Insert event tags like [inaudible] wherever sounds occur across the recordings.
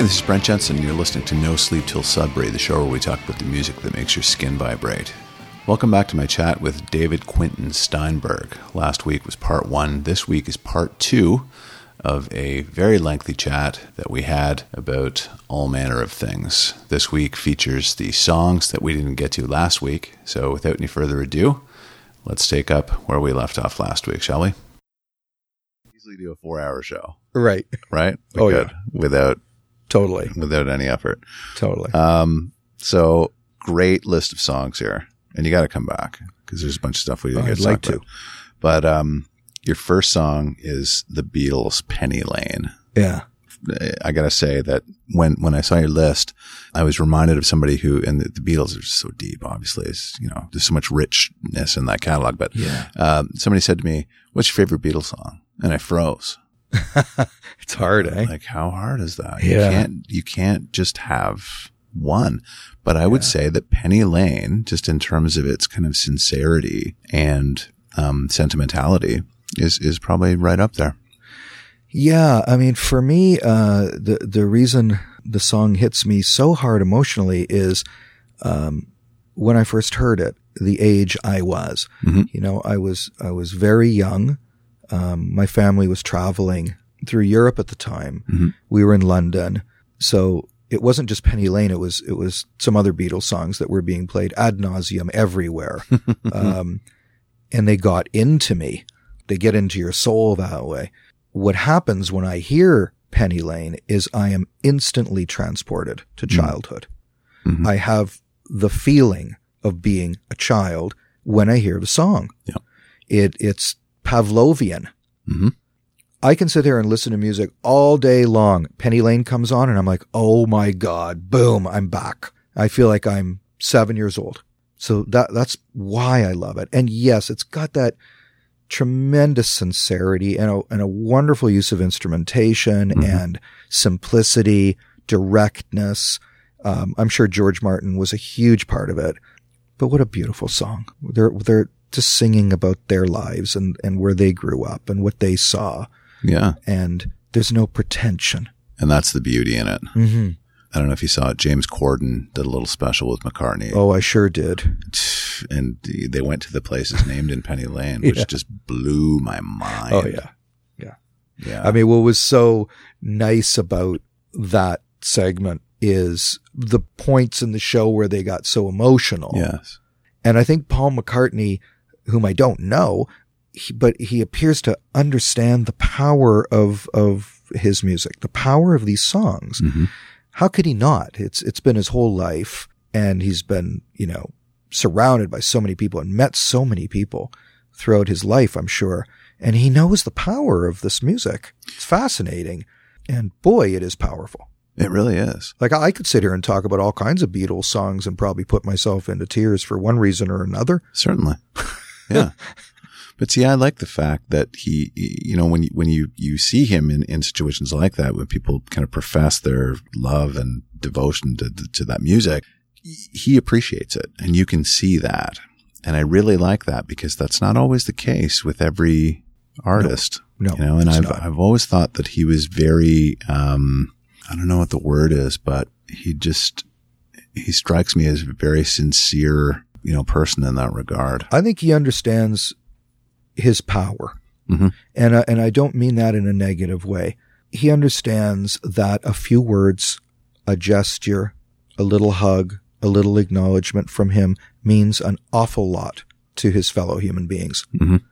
Hey, this is Brent Jensen. and You're listening to No Sleep Till Sudbury, the show where we talk about the music that makes your skin vibrate. Welcome back to my chat with David Quinton Steinberg. Last week was part one. This week is part two of a very lengthy chat that we had about all manner of things. This week features the songs that we didn't get to last week. So without any further ado, let's take up where we left off last week, shall we? Easily do a four hour show, Right. right? We Oh, could, yeah. Without Totally. without any effort. Totally. Um, so great list of songs here, and you got to come back because there's a bunch of stuff we didn't Oh, get I'd to like talk about. But um, your first song is the Beatles' "Penny Lane." yeah. I gotta say that when when I saw your list, I was reminded of somebody who, and the, the Beatles are just so deep. Obviously, it's you know there's so much richness in that catalog. But Yeah. um, somebody said to me, "What's your favorite Beatles song?" And I froze. [laughs] It's hard, eh? Like, how hard is that? You can't, you can't just have one. But I would say that Penny Lane, just in terms of its kind of sincerity and, um, sentimentality is, is probably right up there. Yeah, I mean, for me, uh, the the reason the song hits me so hard emotionally is um, when I first heard it, the age I was. Mhm. You know, I was I was very young. Um, my family was traveling through Europe at the time. Mhm. We were in London, so it wasn't just Penny Lane. It was it was some other Beatles songs that were being played ad nauseum everywhere, [laughs] um, and they got into me. They get into your soul that way what happens when I hear Penny Lane is I am instantly transported to childhood. Mhm. I have the feeling of being a child when I hear the song. Yeah. It, it's Pavlovian. Mhm. I can sit here and listen to music all day long. Penny Lane comes on and I'm like, oh my God, boom, I'm back. I feel like I'm seven years old. So that, that's why I love it. And yes, it's got that tremendous sincerity and a, and a wonderful use of instrumentation Mhm. and simplicity, directness. Um, I'm sure George Martin was a huge part of it, but what a beautiful song. They're, they're just singing about their lives and, and where they grew up and what they saw. Yeah. And there's no pretension. And that's the beauty in it. hmm I don't know if you saw it. James Corden did a little special with McCartney Oh, I sure did. [sighs] and they went to the places named in Penny Lane, which [laughs] Yeah. just blew my mind. Oh, yeah. yeah. Yeah. I mean, what was so nice about that segment is the points in the show where they got so emotional. yes. And I think Paul McCartney, whom I don't know, he, but he appears to understand the power of, of his music, the power of these songs. Mhm. How could he not? It's, it's been his whole life and he's been, you know, surrounded by so many people and met so many people throughout his life, I'm sure. And he knows the power of this music. It's fascinating. And boy, it is powerful. It really is. Like I could sit here and talk about all kinds of Beatles songs and probably put myself into tears for one reason or another. Certainly. [laughs] Yeah. but see, I like the fact that he, you know, when you, when you, you see him in, in situations like that, when people kind of profess their love and devotion to, to that music, he appreciates it and you can see that. And I really like that because that's not always the case with every artist. No, you know, and I've, not. I've always thought that he was very, um, I don't know what the word is, but he just, he strikes me as a very sincere, you know, person in that regard. I think he understands his power. Mhm. And, uh, and I don't mean that in a negative way. He understands that a few words, a gesture, a little hug, a little acknowledgement from him means an awful lot to his fellow human beings. Mhm.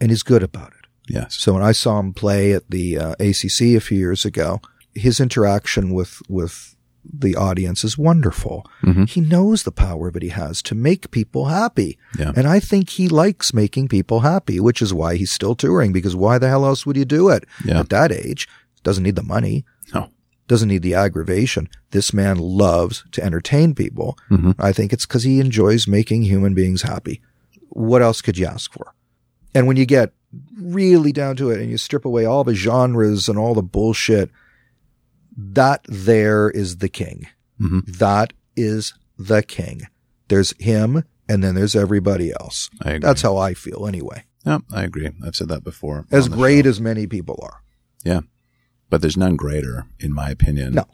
And he's good about it. Yes. So when I saw him play at the uh, ACC a few years ago, his interaction with with the audience is wonderful. Mhm. He knows the power that he has to make people happy. Yeah. And I think he likes making people happy, which is why he's still touring because why the hell else would you do it Yeah. at that age? Doesn't need the money. No. Doesn't need the aggravation. This man loves to entertain people. Mhm. I think it's because he enjoys making human beings happy. What else could you ask for? And when you get really down to it and you strip away all the genres and all the bullshit, that there is the king. Mhm. That is the king. There's him and then there's everybody else. I agree. That's how I feel anyway. Yeah, I agree. I've said that before. As great show. as many people are. yeah, but there's none greater, in my opinion. No.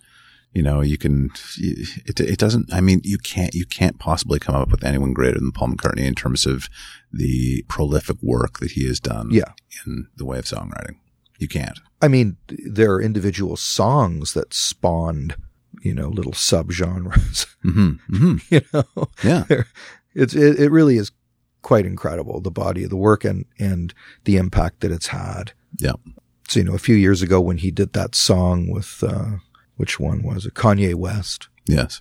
You know, you can, it, it doesn't, I mean, you can't, you can't possibly come up with anyone greater than Paul McCartney in terms of the prolific work that he has done Yeah. in the way of songwriting. You can't. I mean, there are individual songs that spawned, you know, little subgenres. [laughs] hmm hmm [laughs] you know, Yeah. it's it, it really is quite incredible the body of the work and and the impact that it's had. Yeah. So you know, a few years ago when he did that song with uh, which one was it? Kanye West. Yes.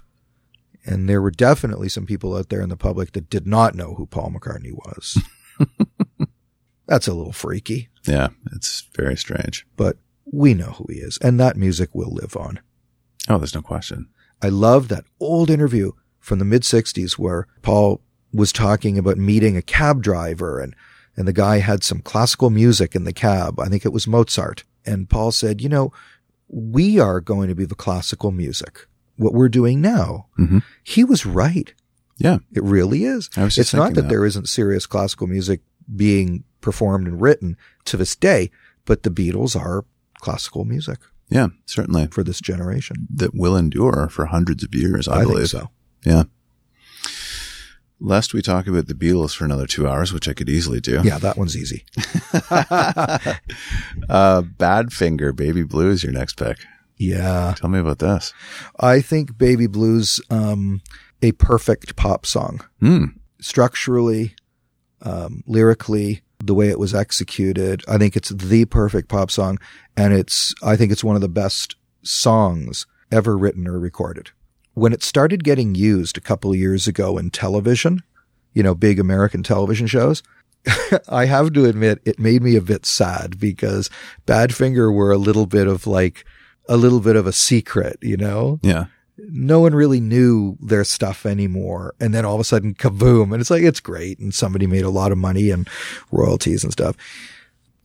And there were definitely some people out there in the public that did not know who Paul McCartney was. [laughs] That's a little freaky, Yeah. It's very strange. but we know who he is, and that music will live on. Oh, there's no question. I love that old interview from the mid 60s where Paul was talking about meeting a cab driver and, and the guy had some classical music in the cab. I think it was Mozart. And Paul said, you know, we are going to be the classical music. What we're doing now. Mhm. He was right. Yeah. It really is. I was just It's not that, that. there isn't serious classical music being performed and written to this day, but the Beatles are classical music Yeah. Certainly. for this generation. That will endure for hundreds of years, I, I, believe. think so. Yeah. Lest we talk about the Beatles for another two hours, which I could easily do. Yeah, that one's easy. [laughs] uh, Badfinger, Baby Blue is your next pick. Yeah. Tell me about this. I think Baby Blues, um, a perfect pop song. Hmm. Structurally, um, lyrically, the way it was executed. I think it's the perfect pop song. And it's, I think it's one of the best songs ever written or recorded. When it started getting used a couple years ago in television, you know, big American television shows, [laughs] I have to admit it made me a bit sad because Badfinger were a little bit of like, a little bit of a secret, you know? Yeah. No one really knew their stuff anymore. And then all of a sudden, kaboom. And it's like, it's great. And somebody made a lot of money and royalties and stuff.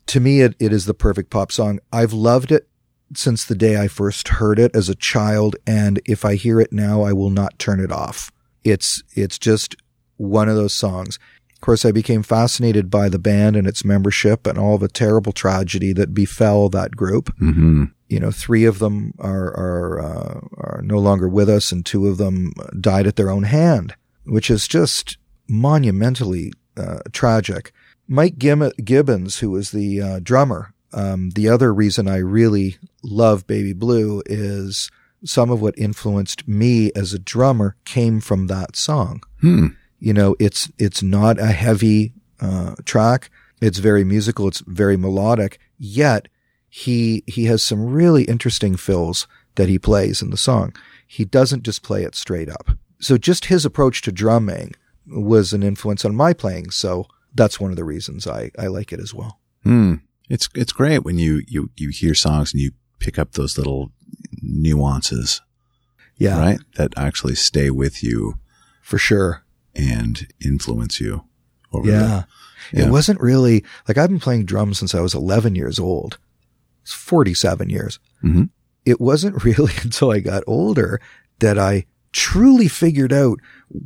To me, it, it is the perfect pop song. I've loved it since the day I first heard it as a child. And if I hear it now, I will not turn it off. It's, it's just one of those songs. Of course, I became fascinated by the band and its membership and all the terrible tragedy that befell that group hmm you know, three of them are are uh, are no longer with us, and two of them died at their own hand, which is just monumentally uh, tragic. Mike Gibbons, who was the uh, drummer, um, the other reason I really love Baby Blue is some of what influenced me as a drummer came from that song. Hmm. You know, it's it's not a heavy uh, track. It's very musical. It's very melodic. Yet he he has some really interesting fills that he plays in the song. He doesn't just play it straight up. So just his approach to drumming was an influence on my playing. So that's one of the reasons I, I like it as well. Hmm. It's it's great when you you you hear songs and you pick up those little nuances, Yeah, right? That actually stay with you for sure. And influence you. Over Yeah. yeah. It wasn't really like I've been playing drums since I was 11 years old. It's 47 years. Mhm. It wasn't [laughs] really until I got older that I truly figured out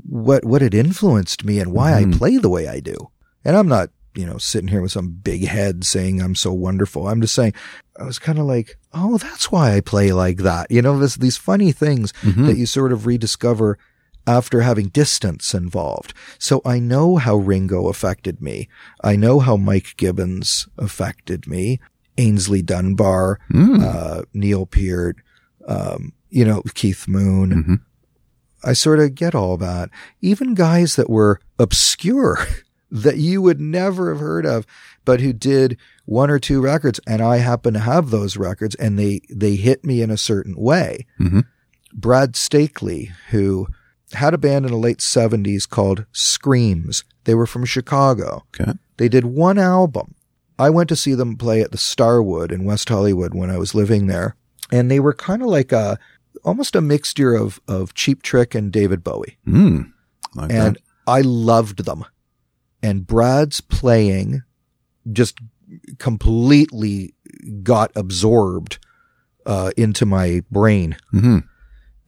what, what had influenced me and why Mhm. I play the way I do. And I'm not, you know, sitting here with some big head saying I'm so wonderful. I'm just saying I was kind of like, oh, that's why I play like that. You know, this, these funny things Mhm. that you sort of rediscover after having distance involved. So I know how Ringo affected me. I know how Mike Gibbons affected me. Aynsley Dunbar, Mm. uh, Neil Peart, um, you know, Keith Moon. Mhm. I sort of get all that. Even guys that were obscure [laughs] that you would never have heard of, but who did one or two records. And I happen to have those records and they, they hit me in a certain way. Mhm. Brad Stakely, who had a band in the late 70s called Screams. They were from Chicago. Okay. They did one album. I went to see them play at the Starwood in West Hollywood when I was living there. And they were kind of like a, almost a mixture of, of Cheap Trick and David Bowie. Mm. Like And that. I loved them. And Brad's playing just completely got absorbed, uh, into my brain. Mhm.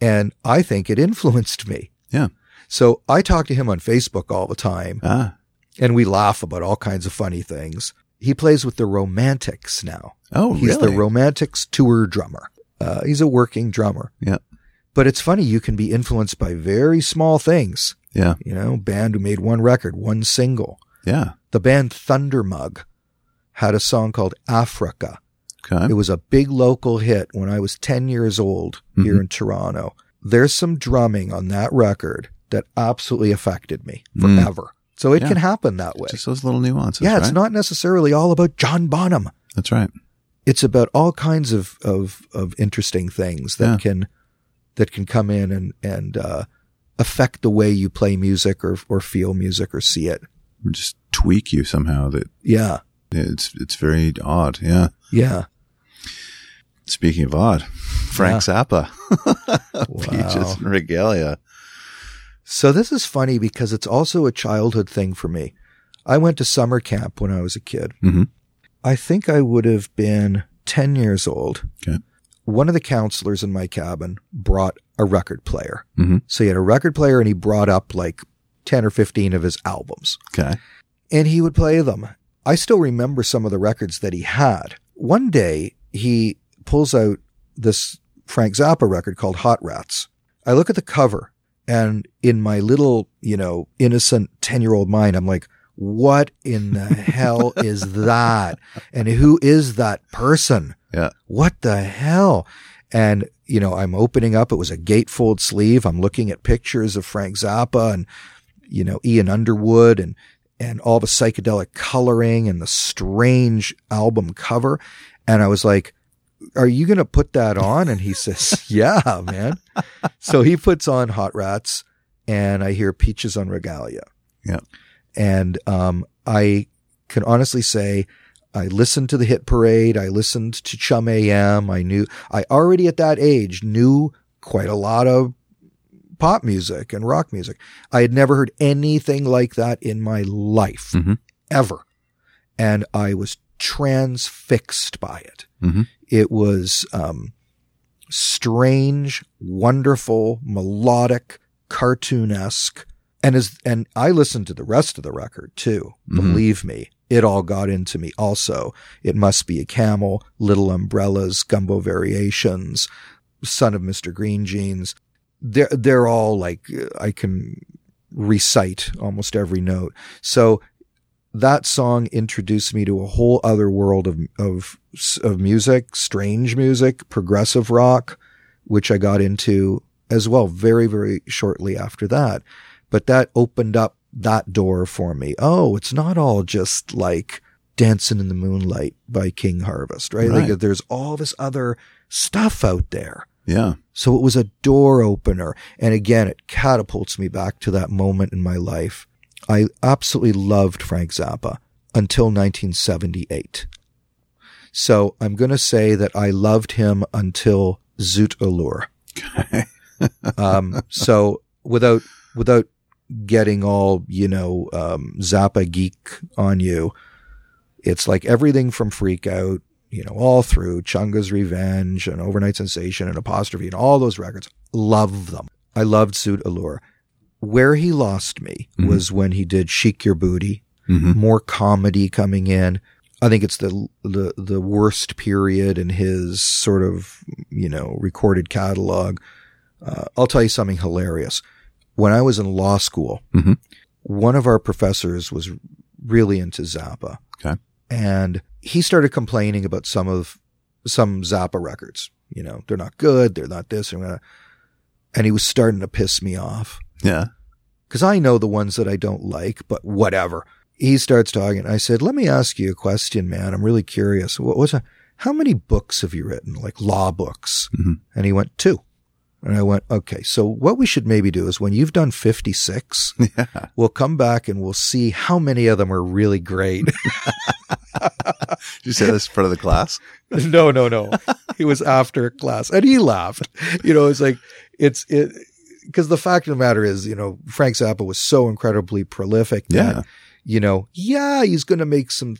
And I think it influenced me. Yeah. So I talk to him on Facebook all the time Ah. and we laugh about all kinds of funny things. He plays with the Romantics now. Oh, He's really? the Romantics tour drummer. Uh, he's a working drummer. yeah. But it's funny, you can be influenced by very small things. Yeah. You know, band who made one record, one single. Yeah. The band Thundermug had a song called Africa. Okay. It was a big local hit when I was 10 years old here in Toronto. There's some drumming on that record that absolutely affected me forever. So it Yeah. can happen that way. Just those little nuances. yeah, it's right? not necessarily all about John Bonham. That's right. It's about all kinds of, of, of interesting things that Yeah. can, that can come in and, and, uh, affect the way you play music or, or feel music or see it. Or Just tweak you somehow. That Yeah. it's it's very odd. Yeah. Yeah. Speaking of odd, Frank Zappa, [laughs] Wow. Peaches en Regalia. So this is funny because it's also a childhood thing for me. I went to summer camp when I was a kid. hmm I think I would have been 10 years old. Okay. One of the counselors in my cabin brought a record player. Mhm. So he had a record player and he brought up like 10 or 15 of his albums Okay. and he would play them. I still remember some of the records that he had. One day he pulls out this Frank Zappa record called Hot Rats. I look at the cover and in my little, you know, innocent 10 year old mind, I'm like, what in the [laughs] hell is that? And who is that person? Yeah. What the hell? And, you know, I'm opening up. It was a gatefold sleeve. I'm looking at pictures of Frank Zappa and, you know, Ian Underwood and, and all the psychedelic coloring and the strange album cover. And I was like, are you going to put that on? And he says, [laughs] yeah, man. So he puts on Hot Rats and I hear Peaches en Regalia. Yeah. And, um, I can honestly say I listened to the hit parade. I listened to Chum AM. I knew, I already at that age knew quite a lot of pop music and rock music. I had never heard anything like that in my life, Mhm. ever. And I was transfixed by it. Mhm. It was, um, strange, wonderful, melodic, cartoonesque. And as, and I listened to the rest of the record too. Mhm. Believe me, it all got into me also. It must be a camel, little umbrellas, gumbo variations, son of Mr. Green Genes. They're, they're all like, I can recite almost every note. So that song introduced me to a whole other world of, of, of music, strange music, progressive rock, which I got into as well very, very shortly after that. But that opened up that door for me. Oh, it's not all just like Dancing in the Moonlight by King Harvest, right? Right. Like there's all this other stuff out there. Yeah. So it was a door opener. And again, it catapults me back to that moment in my life. I absolutely loved Frank Zappa until 1978. So I'm going to say that I loved him until Zoot Allures. [laughs] um, so without, without getting all, you know, um, Zappa geek on you, it's like everything from Freak Out, you know, all through Chunga's Revenge and Over-Nite Sensation and Apostrophe and all those records. Love them. I loved Zoot Allures. Where he lost me Mhm. was when he did Sheik Yerbouti, hmm more comedy coming in. I think it's the, the, the worst period in his sort of, you know, recorded catalog. Uh, I'll tell you something hilarious. When I was in law school, Mhm. one of our professors was really into Zappa. Okay. And he started complaining about some of, some Zappa records. You know, they're not good. They're not this. And he was starting to piss me off Yeah. because I know the ones that I don't like, but whatever. He starts talking. I said, let me ask you a question, man. I'm really curious. What was it? How many books have you written? Like law books? Mhm. And he went, two. And I went, okay. So what we should maybe do is when you've done 56, [laughs] Yeah. we'll come back and we'll see how many of them are really great. [laughs] Did you say this in front of the class? [laughs] no, no, no. He was after class and he laughed. You know, it's like, it's, it, because the fact of the matter is, you know, Frank Zappa was so incredibly prolific that, Yeah. you know, yeah, he's going to make some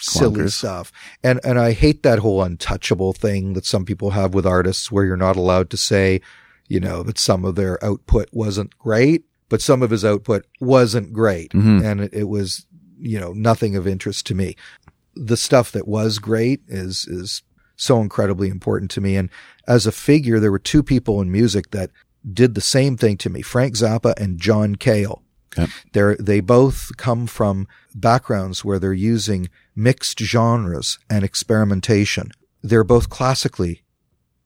silly Clunkers. stuff. And, and I hate that whole untouchable thing that some people have with artists where you're not allowed to say, you know, that some of their output wasn't great, but some of his output wasn't great. Mhm. And it, it was, you know, nothing of interest to me. The stuff that was great is, is so incredibly important to me. And as a figure, there were two people in music that did the same thing to me, Frank Zappa and John Cale. Okay. They're, they both come from backgrounds where they're using mixed genres and experimentation. They're both classically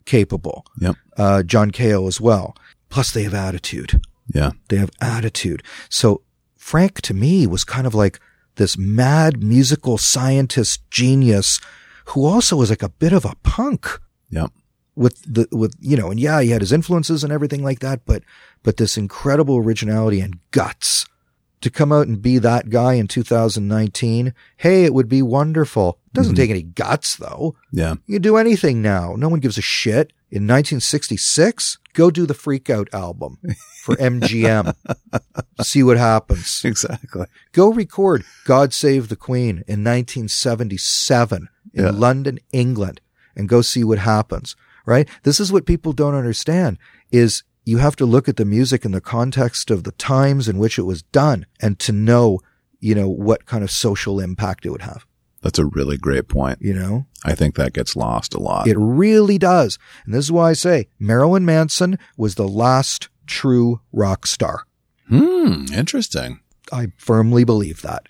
capable. Yep. Uh, John Cale as well. Plus they have attitude. Yeah. They have attitude. So Frank to me was kind of like this mad musical scientist genius who also was like a bit of a punk Yep. With the with you know and yeah he had his influences and everything like that but but this incredible originality and guts to come out and be that guy in 2019 hey it would be wonderful. Doesn't mm-hmm. take any guts though. Yeah. you do anything now. No one gives a shit. In 1966 go do the freak out album for [laughs] MGM see what happens. Exactly. go record God Save the Queen in 1977 in Yeah. London, England, and go see what happens, right? This is what people don't understand is you have to look at the music in the context of the times in which it was done and to know, you know, what kind of social impact it would have, That's a really great point. you know? I think that gets lost a lot. It really does. And this is why I say Marilyn Manson was the last true rock star. hmm. Interesting. I firmly believe that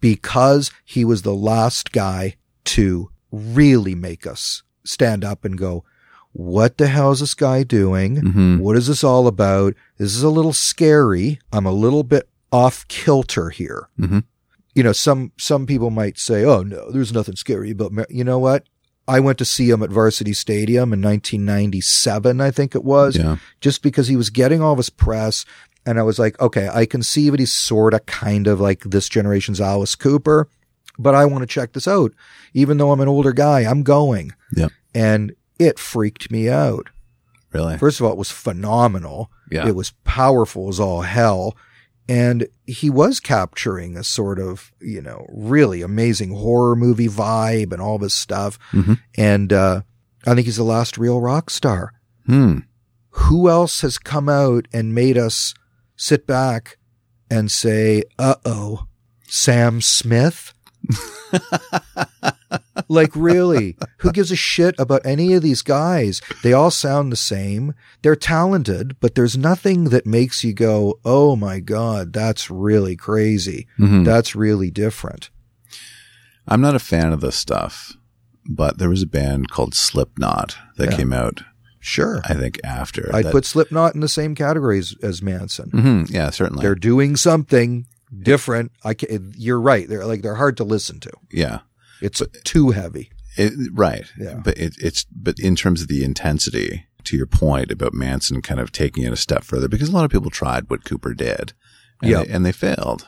because he was the last guy to really make us stand up and go, what the hell is this guy doing? hmm What is this all about? This is a little scary. I'm a little bit off kilter here. hmm You know, some, some people might say, Oh no, there's nothing scary about, Mar-" you know what? I went to see him at Varsity Stadium in 1997, I think it was Yeah. just because he was getting all this press. And I was like, okay, I can see that he's sort of kind of like this generation's Alice Cooper, but I want to check this out. Even though I'm an older guy, I'm going. Yep. And it freaked me out. Really. First of all, it was phenomenal. Yeah. It was powerful as all hell. And he was capturing a sort of, you know, really amazing horror movie vibe and all this stuff. Mhm. And, uh, I think he's the last real rock star Hmm. who else has come out and made us sit back and say, uh oh, Sam Smith? [laughs] like, really? Who gives a shit about any of these guys? They all sound the same. They're talented, but there's nothing that makes you go, oh my God, that's really crazy. Mhm. That's really different. I'm not a fan of this stuff, but there was a band called Slipknot that Yeah. came out, Sure. I think, after. I'd that- put Slipknot in the same categories as Manson. Mhm. Yeah, certainly. They're doing something different. I can, you're right. They're like, they're hard to listen to. yeah. It's too heavy. It, right. Yeah. But it, it's, but in terms of the intensity, to your point about Manson kind of taking it a step further, because a lot of people tried what Cooper did and, Yeah. they, and they failed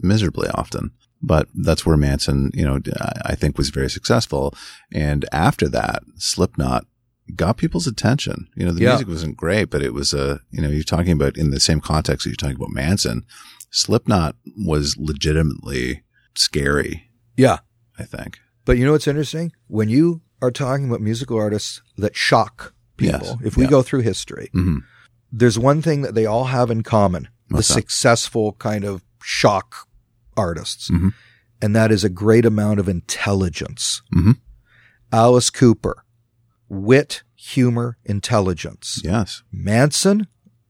miserably often. But that's where Manson, you know, I- I think was very successful. And after that, Slipknot got people's attention. You know, the Yeah. music wasn't great, but it was a, you know, you're talking about in the same context that you're talking about Manson, Slipknot was legitimately scary, Yeah. I think. But you know what's interesting? When you are talking about musical artists that shock people, Yes. if we Yeah. go through history, hmm there's one thing that they all have in common What's the that? successful kind of shock artists. Mhm. And that is a great amount of intelligence. Mhm. Alice Cooper, wit, humor, intelligence. Yes. Manson,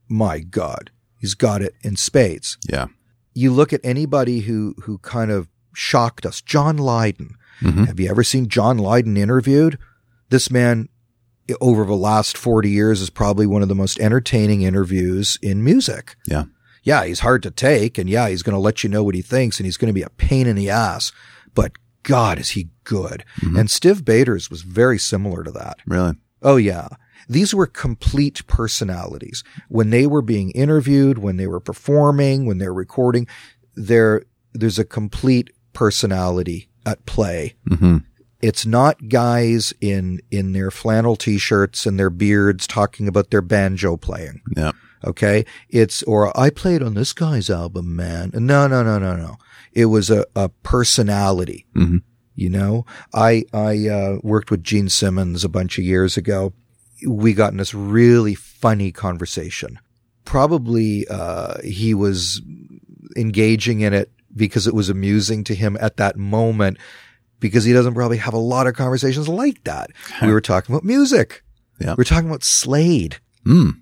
my God, he's got it in spades. Yeah. You look at anybody who, who kind of shocked us. John Lydon. hmm Have you ever seen John Lydon interviewed? This man over the last 40 years is probably one of the most entertaining interviews in music. Yeah. Yeah, he's hard to take and yeah, he's going to let you know what he thinks and he's going to be a pain in the ass, but God, is he good. Mhm. And Stiv Bators was very similar to that. Really? Oh yeah. These were complete personalities. When they were being interviewed, when they were performing, when they're recording, there, there's a complete personality at play. hmm It's not guys in, in their flannel t-shirts and their beards talking about their banjo playing. Yeah. Okay. It's, or I played on this guy's album, man. No, no, no, no, no. It was a, a personality. Mhm. You know, I, I, uh, worked with Gene Simmons a bunch of years ago. We got in this really funny conversation. Probably, uh, he was engaging in it because it was amusing to him at that moment. because he doesn't probably have a lot of conversations like that. we were talking about music. Yeah. We were talking about Slade, Mm.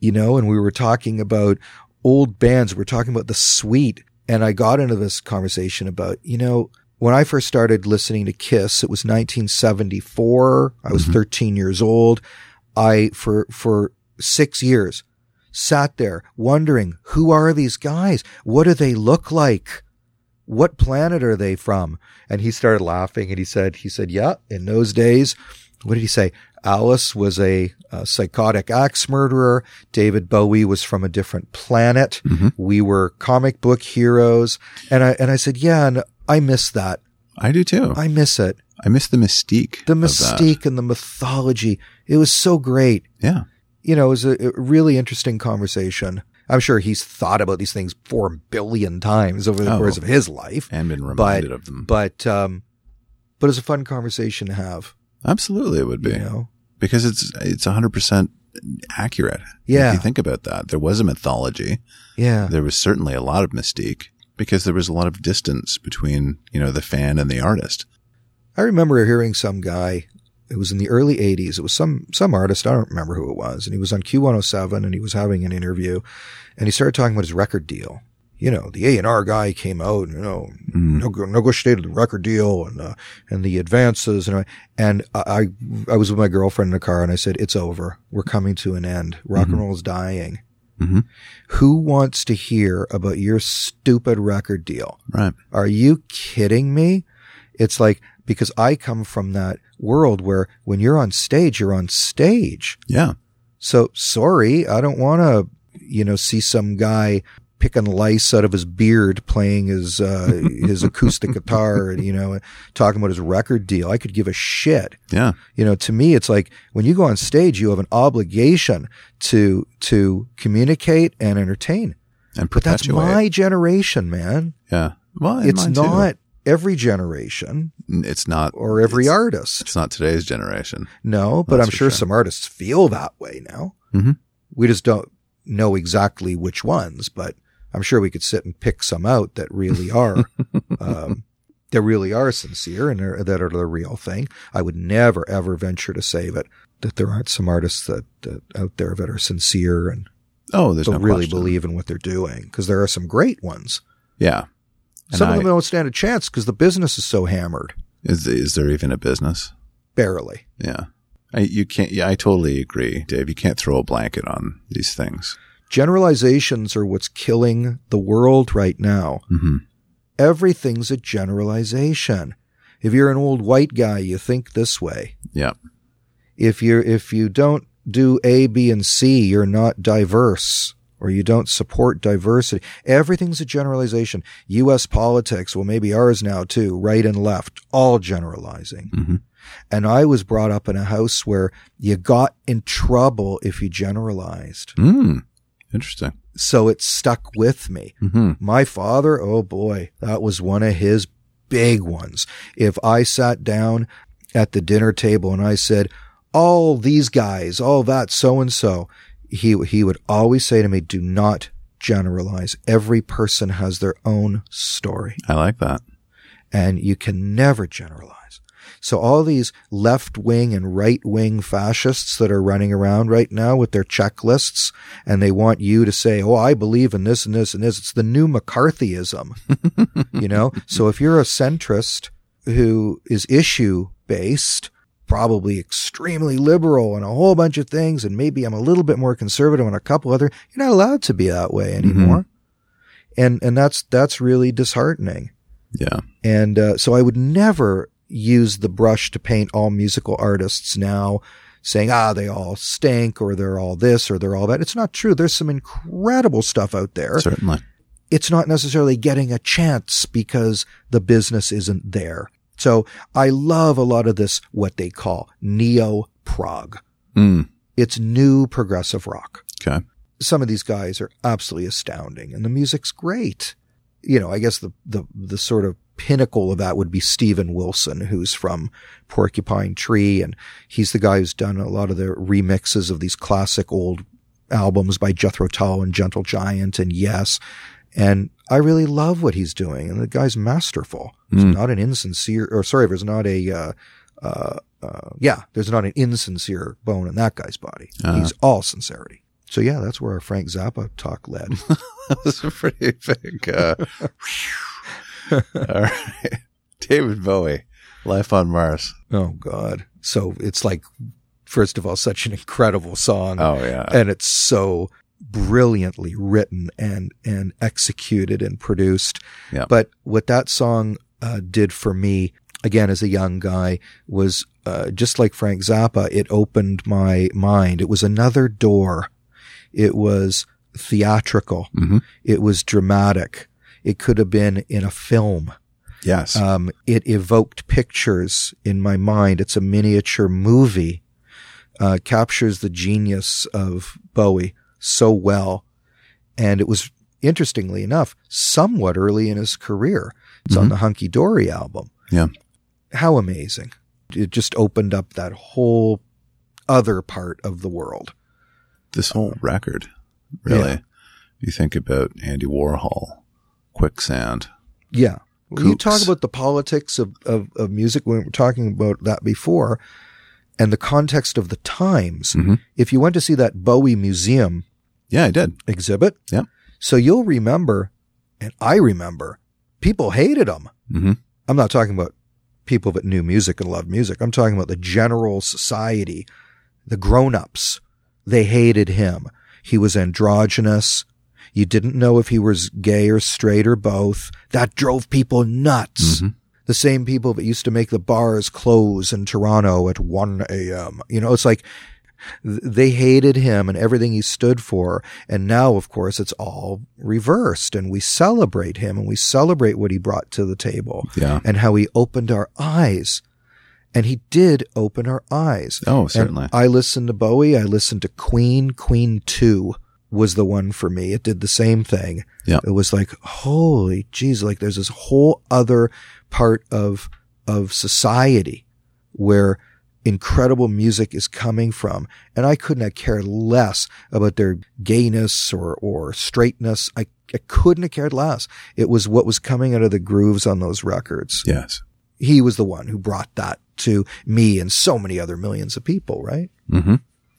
you know, and we were talking about old bands. We're talking about the Sweet. And I got into this conversation about, you know, when I first started listening to Kiss, it was 1974. I was 13 years old. I, for, for six years, sat there wondering, who are these guys? What do they look like? What planet are they from? And he started laughing and he said, he said, yeah, in those days, what did he say? Alice was a, a psychotic axe murderer. David Bowie was from a different planet. Mm-hmm. We were comic book heroes. And I, and I said, yeah, and I miss that. I do too. I, I miss it. I miss the mystique. The mystique and the mythology. It was so great. Yeah. You know, it was a, a really interesting conversation. I'm sure he's thought about these things four billion times over the Oh. course of his life. And been But, reminded of them. but, um, but it's a fun conversation to have, Absolutely, it would be you know? because it's it's hundred percent accurate. Yeah. If you think about that, there was a mythology. Yeah. There was certainly a lot of mystique because there was a lot of distance between you know the fan and the artist. I remember hearing some guy. It was in the early '80s. It was some some artist. I don't remember who it was, and he was on Q107, and he was having an interview, and he started talking about his record deal. You know, the A and R guy came out, you know, neg- negotiated the record deal and uh, and the advances, and I, and I I was with my girlfriend in the car, and I said, "It's over. We're coming to an end. Rock and roll is dying." Mhm. Who wants to hear about your stupid record deal? Right. Are you kidding me? It's like, because I come from that world where when you're on stage, you're on stage. Yeah. So sorry, I don't want to, you know, see some guy picking lice out of his beard playing his, uh, [laughs] his acoustic guitar and, you know, talking about his record deal. I could give a shit. Yeah. You know, to me, it's like when you go on stage, you have an obligation to, to communicate and entertain. And But that's my generation, man. yeah. Well, It's not too. Every generation It's not. or every it's, artist. It's not today's generation. No, but That's I'm sure, sure. some artists feel that way now. Mhm. We just don't know exactly which ones, but I'm sure we could sit and pick some out that really [laughs] are, um, that really are sincere and are, that are the real thing. I would never ever venture to say that, that there aren't some artists that, that out there that are sincere and Oh, there's don't no really question. believe in what they're doing because there are some great ones. Yeah. And some of them don't stand a chance because the business is so hammered. Is is there even a business? Barely. Yeah. I, you can't. Yeah, I totally agree, Dave. You can't throw a blanket on these things. Generalizations are what's killing the world right now. hmm Everything's a generalization. If you're an old white guy, you think this way. Yeah. If you're, if you don't do A, B, and C, you're not diverse or you don't support diversity. Everything's a generalization. U.S. politics, well, maybe ours now too, right and left, all generalizing. Mhm. And I was brought up in a house where you got in trouble if you generalized. Mm. Interesting. So it stuck with me. hmm My father, oh boy, that was one of his big ones. If I sat down at the dinner table and I said, all these guys, all that so and so, he, he would always say to me, do not generalize. Every person has their own story I like that. and you can never generalize. So all these left wing and right wing fascists that are running around right now with their checklists and they want you to say, Oh, I believe in this and this and this. It's the new McCarthyism, [laughs] you know? So if you're a centrist who is issue based, probably extremely liberal and a whole bunch of things, and maybe I'm a little bit more conservative on a couple other, you're not allowed to be that way anymore. And, and that's, that's really disheartening. Yeah. And uh, so I would never use the brush to paint all musical artists now saying, ah, they all stink or they're all this or they're all that. It's not true. There's some incredible stuff out there. Certainly. It's not necessarily getting a chance because the business isn't there. So I love a lot of this, what they call neo prog. Mm. It's new progressive rock Okay. some of these guys are absolutely astounding and the music's great. You know, I guess the, the, the sort of pinnacle of that would be Steven Wilson, who's from Porcupine Tree. And he's the guy who's done a lot of the remixes of these classic old albums by Jethro Tull and Gentle Giant and Yes. And I really love what he's doing. And the guy's masterful. He's Mm. not an insincere, or sorry, there's not a, uh, uh, uh, yeah, there's not an insincere bone in that guy's body. Uh-huh. He's all sincerity. So yeah, that's where our Frank Zappa talk led. [laughs] that was a pretty big. Uh, [laughs] all right, David Bowie, Life on Mars. oh God. So it's like, first of all, such an incredible song. Oh yeah, and it's so brilliantly written and and executed and produced. Yeah. But what that song uh, did for me, again as a young guy, was uh, just like Frank Zappa. It opened my mind. It was another door. It was theatrical. Mhm. It was dramatic. It could have been in a film. yes, Um, it evoked pictures in my mind. It's a miniature movie. Uh, captures the genius of Bowie so well. And it was, interestingly enough, somewhat early in his career. It's on Mhm. the Hunky Dory album. Yeah. How amazing. It just opened up that whole other part of the world. this whole record, really. Yeah. You think about Andy Warhol, Quicksand. Yeah. When you talk about the politics of, of, of music, we were talking about that before, and the context of the times. Mhm. If you went to see that Bowie Museum Yeah, I did. exhibit, Yeah. so you'll remember, and I remember, people hated him. hmm I'm not talking about people that knew music and loved music. I'm talking about the general society, the grown-ups. They hated him. He was androgynous. You didn't know if he was gay or straight or both. That drove people nuts. Mhm. The same people that used to make the bars close in Toronto at 1 a.m. You know, it's like they hated him and everything he stood for. And now, of course, it's all reversed and we celebrate him and we celebrate what he brought to the table Yeah. and how he opened our eyes. And he did open our eyes. Oh, certainly. And I listened to Bowie. I listened to Queen. Queen 2 was the one for me. It did the same thing. Yeah. It was like, holy jeez, like there's this whole other part of, of society where incredible music is coming from. And I couldn't have cared less about their gayness or, or straightness. I, I couldn't have cared less. It was what was coming out of the grooves on those records. yes. He was the one who brought that to me and so many other millions of people, right? hmm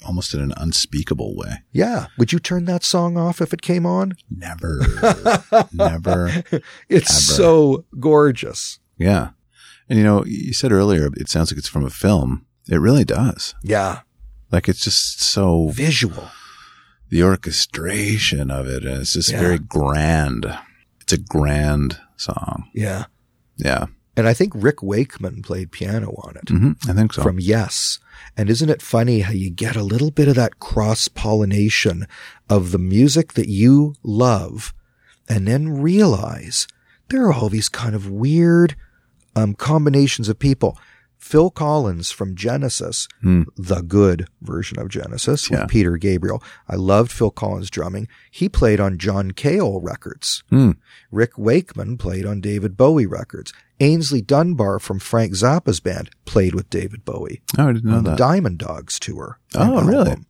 Almost in an unspeakable way. Yeah. Would you turn that song off if it came on? Never, [laughs] never. It's Ever. so gorgeous. Yeah. And you know, you said earlier, it sounds like it's from a film. It really does. Yeah. Like it's just so Visual. the orchestration of it, and it's just Yeah. very grand. It's a grand song. Yeah. Yeah. And I think Rick Wakeman played piano on it hmm I think so. from Yes. And isn't it funny how you get a little bit of that cross pollination of the music that you love and then realize there are all these kind of weird um, combinations of people. Phil Collins from Genesis, Hmm. the good version of Genesis with Peter Gabriel. I loved Phil Collins drumming. He played on John Cale records. Hmm. Rick Wakeman played on David Bowie records. Aynsley Dunbar from Frank Zappa's band played with David Bowie Oh, I didn't know on the. Diamond Dogs tour. Oh, really? album.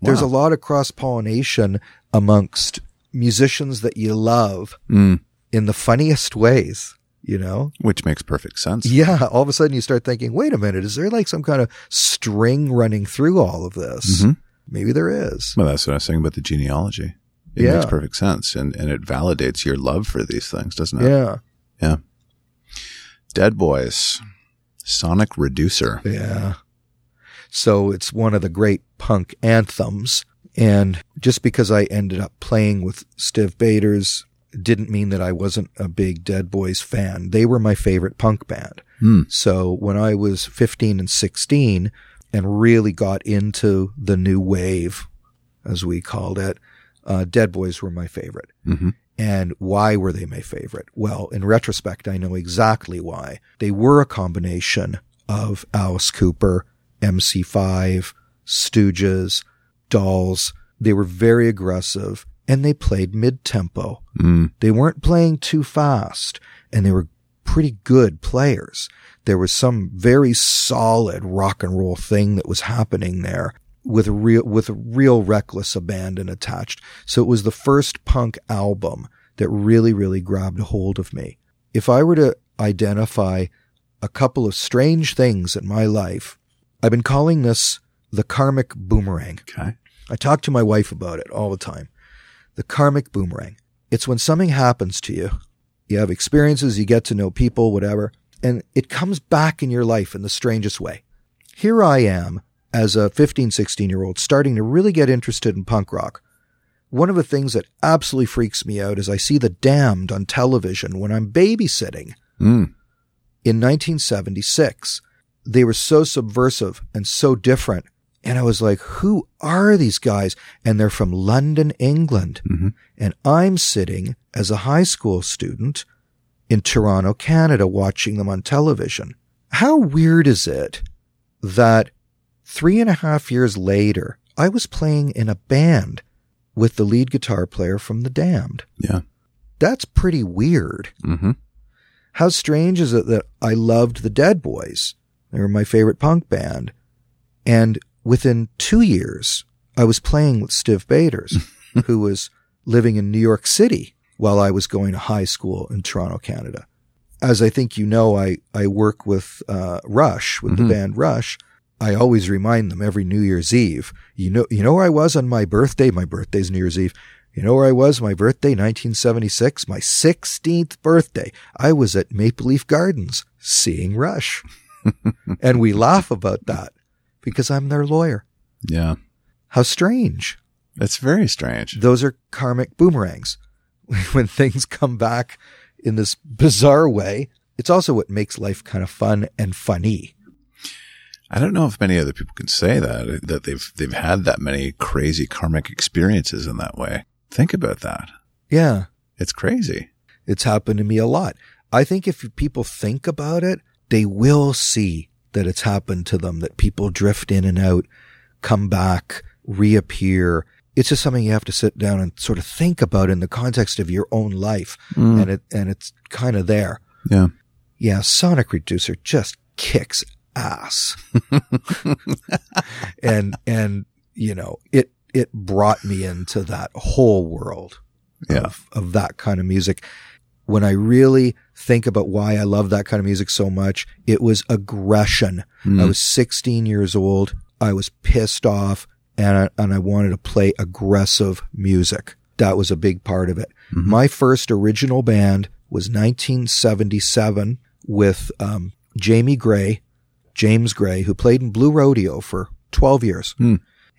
There's a lot of cross pollination amongst musicians that you love Mm. in the funniest ways, you know? Which makes perfect sense. Yeah. All of a sudden you start thinking, wait a minute, is there like some kind of string running through all of this? Mhm. Maybe there is. Well, that's what I was saying about the genealogy. It Yeah. makes perfect sense, and and it validates your love for these things, doesn't it? Yeah. Yeah. Dead Boys, Sonic Reducer. Yeah. So it's one of the great punk anthems. And just because I ended up playing with Stiv Bators didn't mean that I wasn't a big Dead Boys fan. They were my favorite punk band. Hmm. So when I was 15 and 16 and really got into the new wave, as we called it, uh, Dead Boys were my favorite. hmm And why were they my favorite? Well, in retrospect, I know exactly why. They were a combination of Alice Cooper, MC5, Stooges, Dolls. They were very aggressive and they played mid tempo. Mm. They weren't playing too fast and they were pretty good players. There was some very solid rock and roll thing that was happening there with real, with real reckless abandon attached. So it was the first punk album that really, really grabbed a hold of me. If I were to identify a couple of strange things in my life, I've been calling this the karmic boomerang. Okay. I talk to my wife about it all the time. The karmic boomerang. It's when something happens to you, you have experiences, you get to know people, whatever, and it comes back in your life in the strangest way. Here I am as a 15, 16 year old starting to really get interested in punk rock. One of the things that absolutely freaks me out is I see the damned on television when I'm babysitting. Mm. In 1976, they were so subversive and so different. And I was like, who are these guys? And they're from London, England. Mhm. And I'm sitting as a high school student in Toronto, Canada, watching them on television. How weird is it that three and a half years later, I was playing in a band with the lead guitar player from The Damned? Yeah. That's pretty weird. Mm-hmm. How strange is it that I loved the Dead Boys? They were my favorite punk band. And within two years, I was playing with Stiv Bators, [laughs] who was living in New York City while I was going to high school in Toronto, Canada. As I think you know, I, I work with uh, Rush, with Mhm. the band Rush. I always remind them every New Year's Eve. You know, you know where I was on my birthday? My birthday's New Year's Eve. You know where I was my birthday, 1976, my 16th birthday. I was at Maple Leaf Gardens seeing Rush. [laughs] and we laugh about that because I'm their lawyer. Yeah. How strange. It's very strange. Those are karmic boomerangs. [laughs] when things come back in this bizarre way, it's also what makes life kind of fun and funny. I don't know if many other people can say that that they've they've had that many crazy karmic experiences in that way. Think about that. Yeah. It's crazy. It's happened to me a lot. I think if people think about it, they will see that it's happened to them, that people drift in and out, come back, reappear. It's just something you have to sit down and sort of think about in the context of your own life. Mm. And it, and it's kind of there. Yeah. Yeah. Sonic Reducer just kicks ass. [laughs] and, and, you know, it, it brought me into that whole world Yeah. of, of that kind of music. When I really think about why I love that kind of music so much, it was aggression. Mm. I was 16 years old. I was pissed off and I, and I wanted to play aggressive music. That was a big part of it. Mhm. My first original band was 1977 with um, Jamie Gray, James Gray, who played in Blue Rodeo for 12 years. Hmm.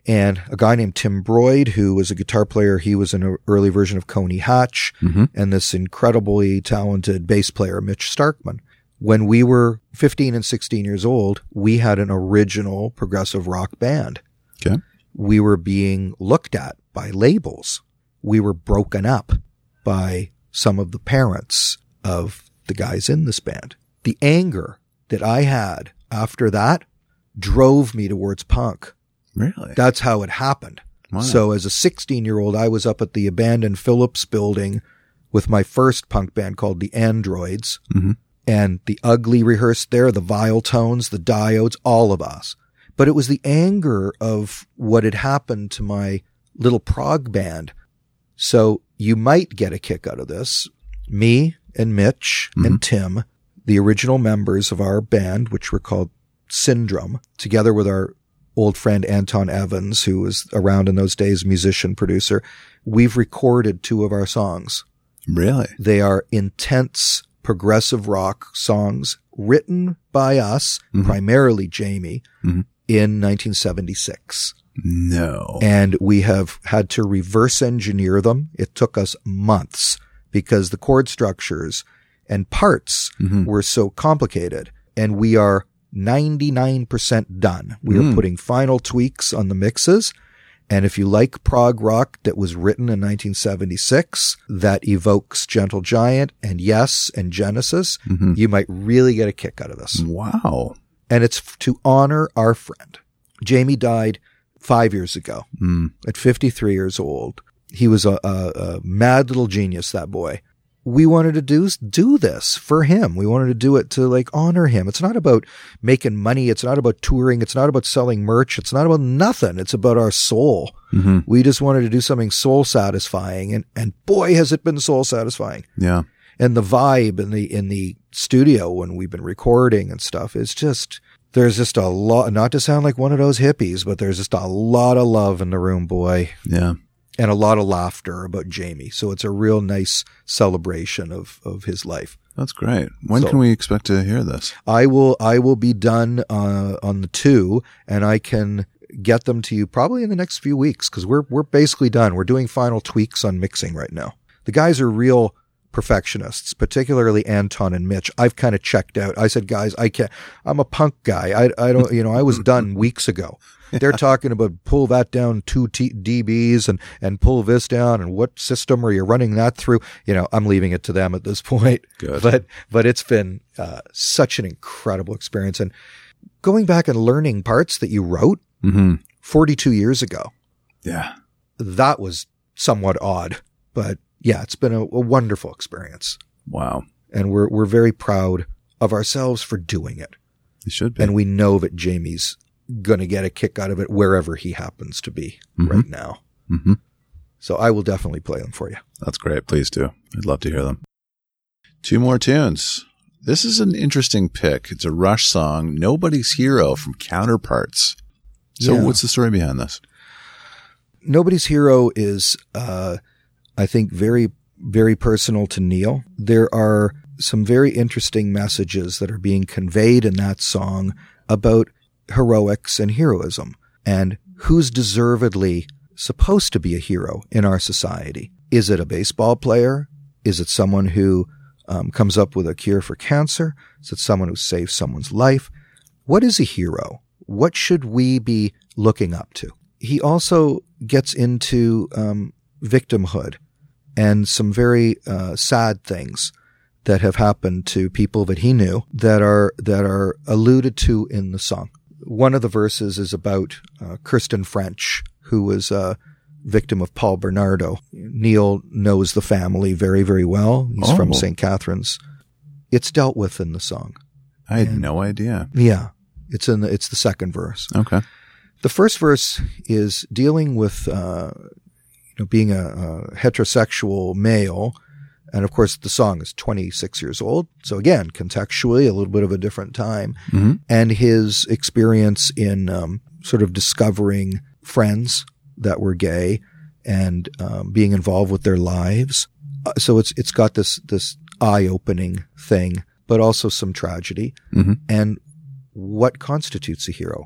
And a guy named Tim Broyd, who was a guitar player. He was an early version of Coney Hatch hmm and this incredibly talented bass player, Mitch Starkman. When we were 15 and 16 years old, we had an original progressive rock band. Okay. We were being looked at by labels. We were broken up by some of the parents of the guys in this band. The anger that I had after that drove me towards punk. Really? That's how it happened. Wow. So as a 16 year old, I was up at the abandoned Phillips building with my first punk band called the Androids Mhm. and the ugly rehearsed there, the Viletones, the diodes, all of us. But it was the anger of what had happened to my little prog band. So you might get a kick out of this. Me and Mitch and Tim, the original members of our band, which were called Syndrome, together with our old friend Anton Evans, who was around in those days, musician, producer, we've recorded two of our songs. really? They are intense progressive rock songs written by us, Mhm. primarily Jamie, Mhm. in 1976. No. And we have had to reverse engineer them. It took us months because the chord structures and parts Mhm. were so complicated. And we are 99% done. We are Mm. putting final tweaks on the mixes. And if you like prog rock that was written in 1976 that evokes Gentle Giant and Yes and Genesis, Mhm. you might really get a kick out of this Wow. and it's to honor our friend. Jamie died five years ago Mm. at 53 years old. He was a, a, a mad little genius, that boy. We wanted to do do this for him. We wanted to do it to like honor him. It's not about making money. It's not about touring. It's not about selling merch. It's not about nothing. It's about our soul. Mm-hmm. We just wanted to do something soul satisfying, and and boy, has it been soul satisfying. Yeah. And the vibe in the in the studio when we've been recording and stuff is just there's just a lot. Not to sound like one of those hippies, but there's just a lot of love in the room, boy Yeah. And a lot of laughter about Jamie. So it's a real nice celebration of, of his life. That's great. When So- can we expect to hear this? I will, I will be done, uh, on the two and I can get them to you probably in the next few weeks because we're, we're basically done. We're doing final tweaks on mixing right now. The guys are real perfectionists, particularly Anton and Mitch. I've kind of checked out. I said, guys, I can't, I'm a punk guy. I, I don't, you know, I was done weeks ago. They're talking about pull that down two T- dBs and, and pull this down and what system are you running that through? You know, I'm leaving it to them at this [laughs] point. Good. But, but it's been, uh, such an incredible experience. And going back and learning parts that you wrote Mm-hmm. 42 years ago, Yeah. that was somewhat odd, but yeah, it's been a, a wonderful experience. Wow. And we're, we're very proud of ourselves for doing it. You should be. And we know that Jamie's going to get a kick out of it wherever he happens to be Mhm. right now. mm-hmm. So I will definitely play them for you. That's great. Please do. I'd love to hear them. Two more tunes. This is an interesting pick. It's a Rush song, Nobody's Hero from Counterparts. So Yeah. what's the story behind this? Nobody's Hero is, uh, I think very, very personal to Neil. There are some very interesting messages that are being conveyed in that song about heroics and heroism and who's deservedly supposed to be a hero in our society. Is it a baseball player? Is it someone who um, comes up with a cure for cancer? Is it someone who saves someone's life? What is a hero? What should we be looking up to? He also gets into um, victimhood and some very uh, sad things that have happened to people that he knew that are that are alluded to in the song. One of the verses is about uh, Kristen French, who was a victim of Paul Bernardo. Neil knows the family very, very well. He's from Oh. St. Catharines. It's dealt with in the song. I had And- no idea. Yeah, it's in the it's the second verse. Okay. The first verse is dealing with uh, you know being a, a heterosexual male, and of course the song is 26 years old. So again, contextually, a little bit of a different time, hmm and his experience in um, sort of discovering friends that were gay and um, being involved with their lives. Uh, so it's it's got this this eye opening thing, but also some tragedy. hmm And what constitutes a hero?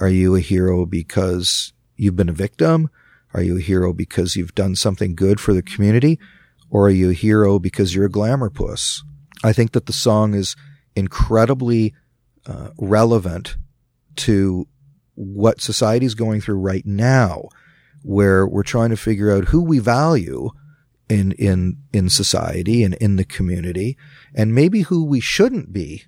Are you a hero because you've been a victim? Are you a hero because you've done something good for the community? Or are you a hero because you're a glamour puss? I think that the song is incredibly uh, relevant to what society is going through right now, where we're trying to figure out who we value in in in society and in the community, and maybe who we shouldn't be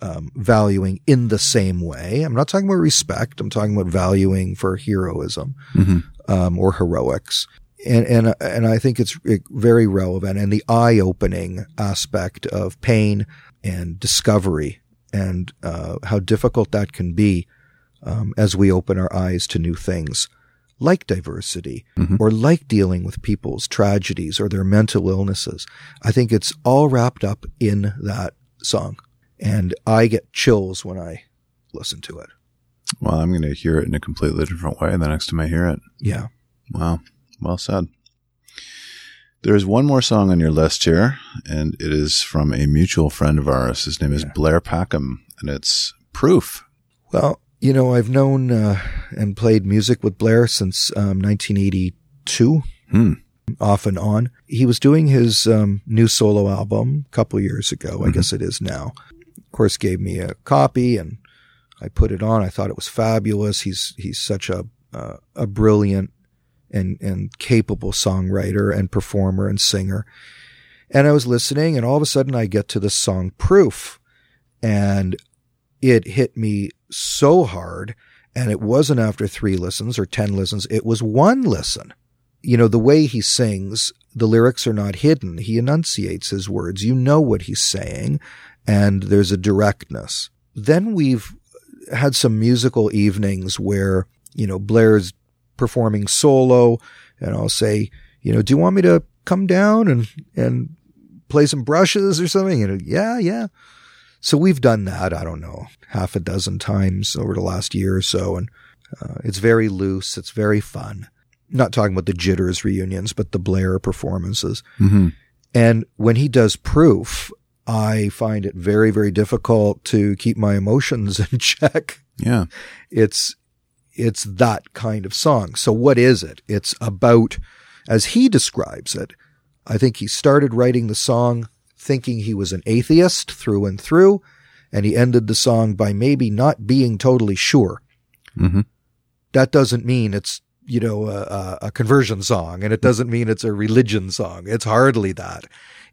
um, valuing in the same way. I'm not talking about respect. I'm talking about valuing for heroism hmm um, or heroics. And, and, and I think it's very relevant and the eye opening aspect of pain and discovery and, uh, how difficult that can be, um, as we open our eyes to new things like diversity Mhm. or like dealing with people's tragedies or their mental illnesses. I think it's all wrapped up in that song and I get chills when I listen to it. Well, I'm going to hear it in a completely different way the next time I hear it. Yeah. Wow. Well said. There's one more song on your list here, and it is from a mutual friend of ours. His name is Yeah. Blair Packham, and it's Proof. Well, you know, I've known uh, and played music with Blair since um, 1982, Hmm. off and on. He was doing his um, new solo album a couple years ago, I Mhm. guess it is now. Of course, gave me a copy and I put it on. I thought it was fabulous. He's he's such a uh, a brilliant and and capable songwriter and performer and singer. And I was listening, and all of a sudden, I get to the song "Proof," and it hit me so hard. And it wasn't after three listens or 10 listens. It was one listen. you know, the way he sings, the lyrics are not hidden. He enunciates his words. You know what he's saying, and there's a directness. Then we've had some musical evenings where, you know, Blair's performing solo, and I'll say, you know, do you want me to come down and, and play some brushes or something? You know, yeah, yeah. So we've done that, I don't know, half a dozen times over the last year or so. And uh, it's very loose. It's very fun. Not talking about the Jitters reunions, but the Blair performances. Mm-hmm. And when he does proof, I find it very, very difficult to keep my emotions [laughs] in check. Yeah. It's, it's that kind of song. So what is it? It's about, as he describes it, I think he started writing the song thinking he was an atheist through and through, and he ended the song by maybe not being totally sure. Mm-hmm. That doesn't mean it's, you know, a, a conversion song, and it doesn't mean it's a religion song. It's hardly that.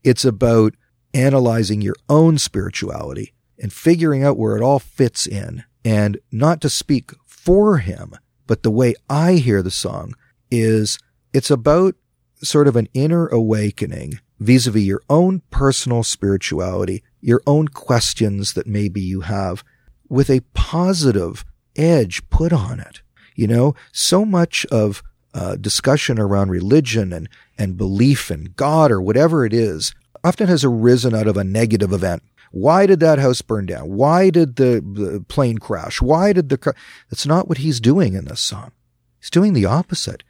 It's about analyzing your own spirituality and figuring out where it all fits in. And not to speak for him, but the way I hear the song is it's about sort of an inner awakening vis-a-vis your own personal spirituality, your own questions that maybe you have with a positive edge put on it. You know, so much of uh, discussion around religion and, and belief in God or whatever it is often has arisen out of a negative event. Why did that house burn down? Why did the, the plane crash? Why did the car? That's not what he's doing in this song. He's doing the opposite.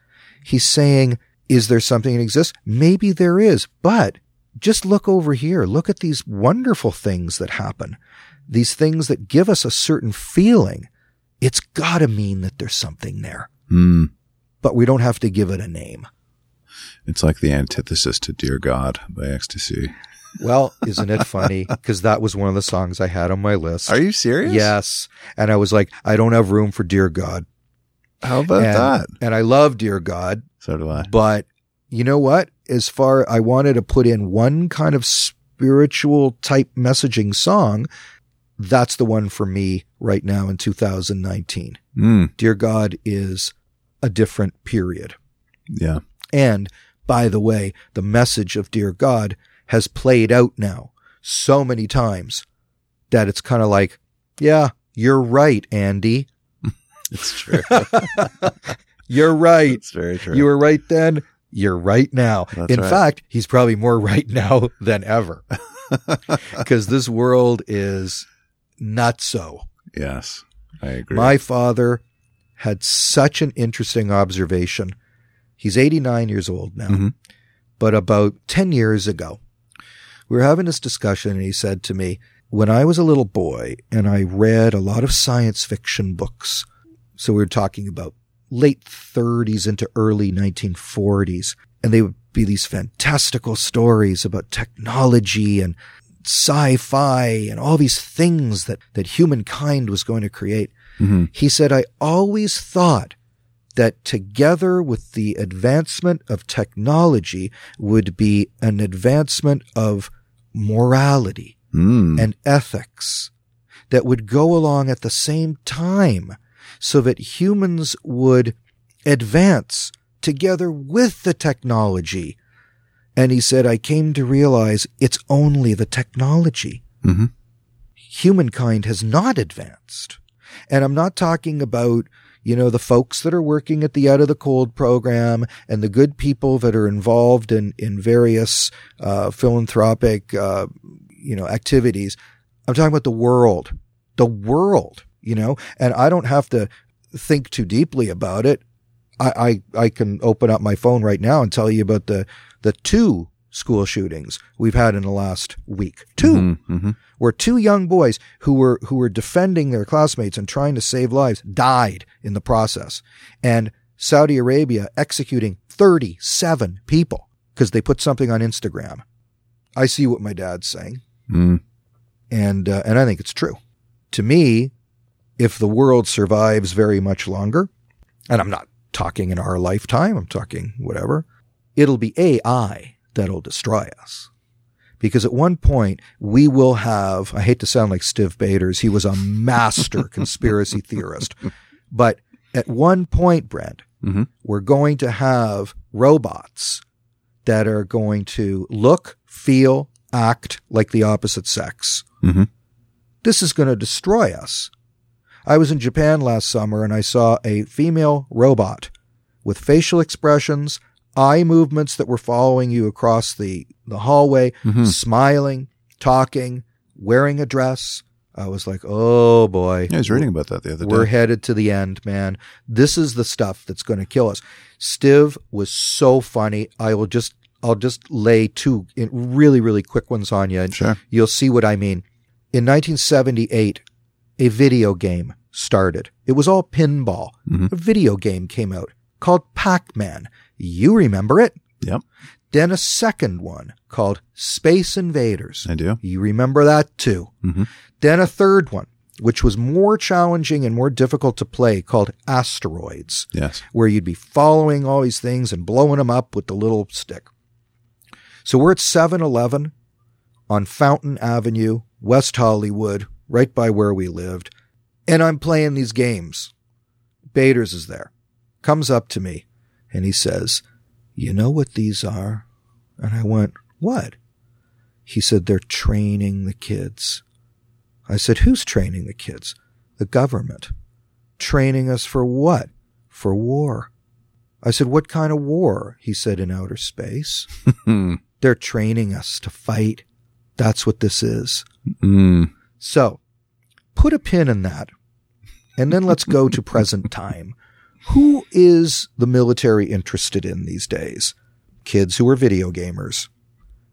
He's saying, is there something that exists? Maybe there is, but just look over here. Look at these wonderful things that happen. These things that give us a certain feeling. It's gotta mean that there's something there. Mm. But we don't have to give it a name. It's like the antithesis to Dear God by XTC. Well, isn't it funny? [laughs] Because that was one of the songs I had on my list. Are you serious? Yes. And I was like, I don't have room for Dear God. How about and, that? And I love Dear God. So do I. But you know what? As far I wanted to put in one kind of spiritual type messaging song, that's the one for me right now in 2019. Mm. Dear God is a different period. Yeah. And by the way, the message of Dear God has played out now so many times that it's kind of like, yeah, you're right, Andy. [laughs] It's true. [laughs] you're right. it's very true. You were right then. You're right now. That's In right. fact, he's probably more right now than ever [laughs] because this world is not so. yes, I agree. My father had such an interesting observation. He's 89 years old now, Mhm. but about 10 years ago, we were having this discussion and he said to me, when I was a little boy and I read a lot of science fiction books, so we were talking about late 30s into early 1940s, and they would be these fantastical stories about technology and sci-fi and all these things that, that humankind was going to create. Mhm. He said, I always thought that together with the advancement of technology would be an advancement of morality Mm. and ethics that would go along at the same time so that humans would advance together with the technology. And he said, I came to realize it's only the technology. Mhm. Humankind has not advanced. And I'm not talking about, you know, the folks that are working at the Out of the Cold program and the good people that are involved in, in various, uh, philanthropic, uh, you know, activities. I'm talking about the world, the world, you know, and I don't have to think too deeply about it. I, I, I can open up my phone right now and tell you about the, the two school shootings we've had in the last week. 2 Mhm. Mhm. where two young boys who were who were defending their classmates and trying to save lives died in the process and Saudi Arabia executing 37 people because they put something on Instagram. I see what my dad's saying Mm. and uh, and I think it's true. To me, if the world survives very much longer, and I'm not talking in our lifetime, I'm talking whatever, it'll be AI that'll destroy us. Because at one point we will have, I hate to sound like Stiv Bators, he was a master [laughs] conspiracy theorist. But at one point, Brent, Mm-hmm. We're going to have robots that are going to look, feel, act like the opposite sex. Mm-hmm. This is going to destroy us. I was in Japan last summer and I saw a female robot with facial expressions, eye movements that were following you across the, the hallway, Mhm. smiling, talking, wearing a dress. I was like, oh boy. Yeah, I was reading about that the other day. We're headed to the end, man. This is the stuff that's going to kill us. Stiv was so funny. I will just, I'll just lay two really, really quick ones on you, and Sure. you'll see what I mean. In 1978, a video game started. It was all pinball. Mhm. A video game came out called Pac-Man. You remember it? Yep, Then a second one called Space Invaders. I do. You remember that too. Mhm. Then a third one, which was more challenging and more difficult to play called Asteroids, Yes. where you'd be following all these things and blowing them up with the little stick. So we're at 7 Eleven on Fountain Avenue, West Hollywood, right by where we lived. And I'm playing these games. Bators is there, comes up to me, and he says, You know what these are? And I went, What? He said, They're training the kids. I said, Who's training the kids? The government. Training us for what? For war. I said, What kind of war? He said, In outer space. [laughs] They're training us to fight. That's what this is. Mm. So put a pin in that. And then let's go to present time. Who is the military interested in these days? Kids who are video gamers,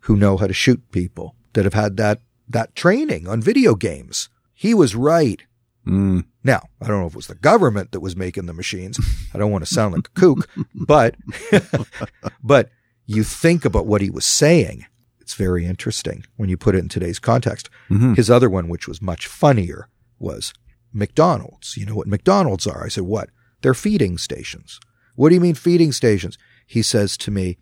who know how to shoot people, that have had that, that training on video games. He was right. Mm. Now, I don't know if it was the government that was making the machines. I don't want to sound like a kook, but, [laughs] but you think about what he was saying. It's very interesting when you put it in today's context. Mhm. His other one, which was much funnier, was McDonald's. You know what McDonald's are? I said, what? They're feeding stations. What do you mean feeding stations? He says to me,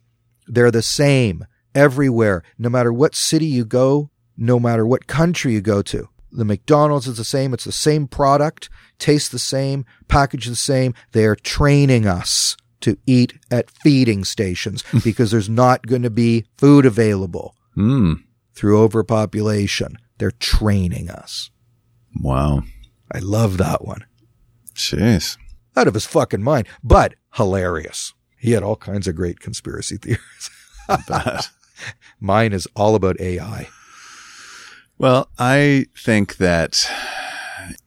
they're the same everywhere, no matter what city you go, no matter what country you go to. The McDonald's is the same. It's the same product, tastes the same, package the same. They are training us to eat at feeding stations [laughs] because there's not going to be food available Mm. through overpopulation. They're training us. Wow. I love that one. Jeez. Out of his fucking mind, but hilarious. He had all kinds of great conspiracy theories. [laughs] Mine is all about AI. Well, I think that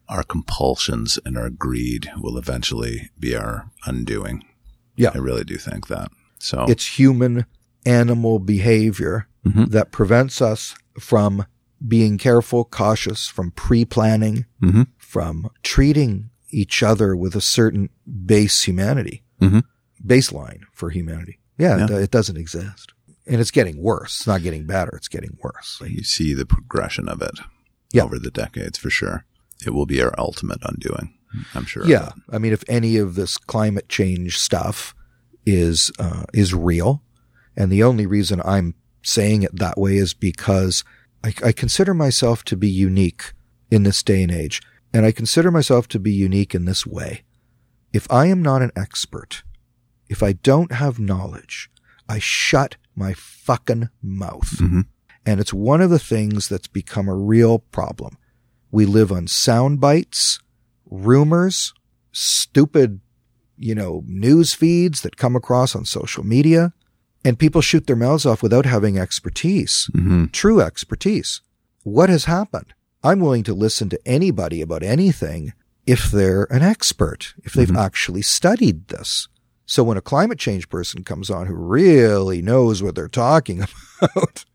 our compulsions and our greed will eventually be our undoing. Yeah. I really do think that. So It's human animal behavior Mhm. that prevents us from being careful, cautious, from pre planning, Mhm. from treating each other with a certain base humanity, Mhm. baseline for humanity. Yeah, Yeah. It, it doesn't exist. And it's getting worse. It's not getting better. It's getting worse. you see the progression of it Yeah. over the decades for sure. It will be our ultimate undoing. I'm sure. Yeah. I mean, if any of this climate change stuff is uh, is real, and the only reason I'm saying it that way is because I, I consider myself to be unique in this day and age, and I consider myself to be unique in this way. If I am not an expert, if I don't have knowledge, I shut my fucking mouth. Mhm. And it's one of the things that's become a real problem. We live on sound bites, rumors, stupid, you know, news feeds that come across on social media, and people shoot their mouths off without having expertise, Mhm. true expertise. What has happened? I'm willing to listen to anybody about anything if they're an expert, if they've actually studied this. So when a climate change person comes on who really knows what they're talking [laughs] about,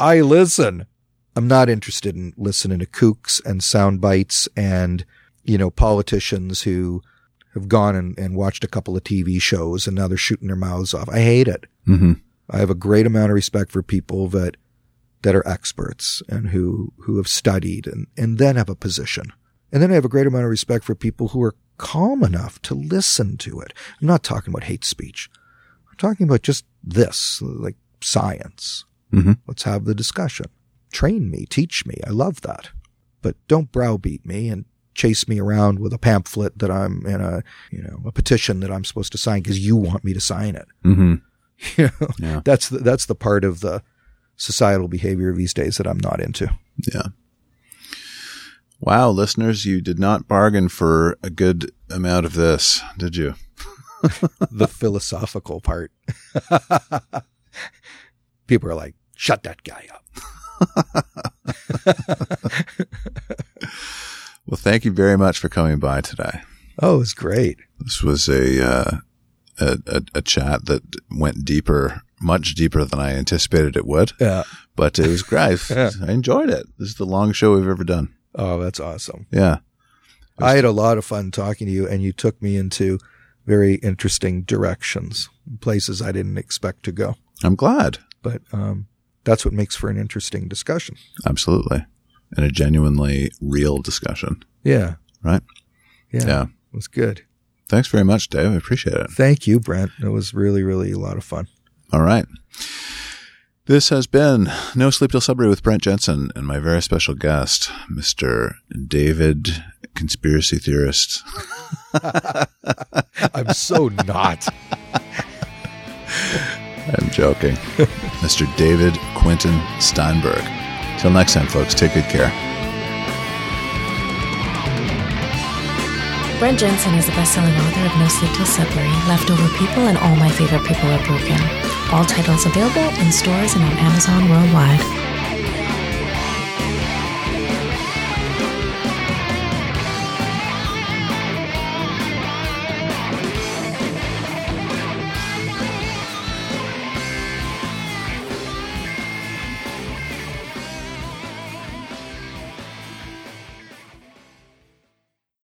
I listen. I'm not interested in listening to kooks and sound bites and, you know, politicians who have gone and, and watched a couple of TV shows and now they're shooting their mouths off. I hate it. Mhm. I have a great amount of respect for people that that are experts and who who have studied and, and then have a position. And then I have a great amount of respect for people who are calm enough to listen to it. I'm not talking about hate speech. I'm talking about just this, like science. Mhm. Let's have the discussion. Train me, teach me. I love that. But don't browbeat me and chase me around with a pamphlet that I'm in a, you know, a petition that I'm supposed to sign because you want me to sign it. Mm-hmm. [laughs] You know, Yeah. that's the, that's the part of the societal behavior these days that I'm not into. Yeah. Wow, listeners, you did not bargain for a good amount of this, did you? [laughs] [laughs] the philosophical part. [laughs] People are like, shut that guy up. Well, thank you very much for coming by today. Oh, it was great. This was a, uh, a, a, a chat that went deeper, much deeper than I anticipated it would, Yeah. but it was great. [laughs] Yeah. I enjoyed it. This is the longest show we've ever done. Oh, that's awesome. Yeah. I had a lot of fun talking to you, and you took me into very interesting directions, places I didn't expect to go. I'm glad. But um, that's what makes for an interesting discussion. Absolutely. And a genuinely real discussion, Yeah. right? Yeah. Yeah. It was good. Thanks very much, Dave. I appreciate it. Thank you, Brent. It was really, really a lot of fun. All right. This has been No Sleep Till Sudbury with Brent Jensen and my very special guest, Mr. David, conspiracy theorist. [laughs] I'm so not. I'm joking. [laughs] Mr. David Quinton Steinberg. Till next time, folks, take good care. Brent Jensen is the best-selling author of No Sleep Till Sudbury, Leftover People, and All My Favorite People Are Broken. All titles available in stores and on Amazon worldwide.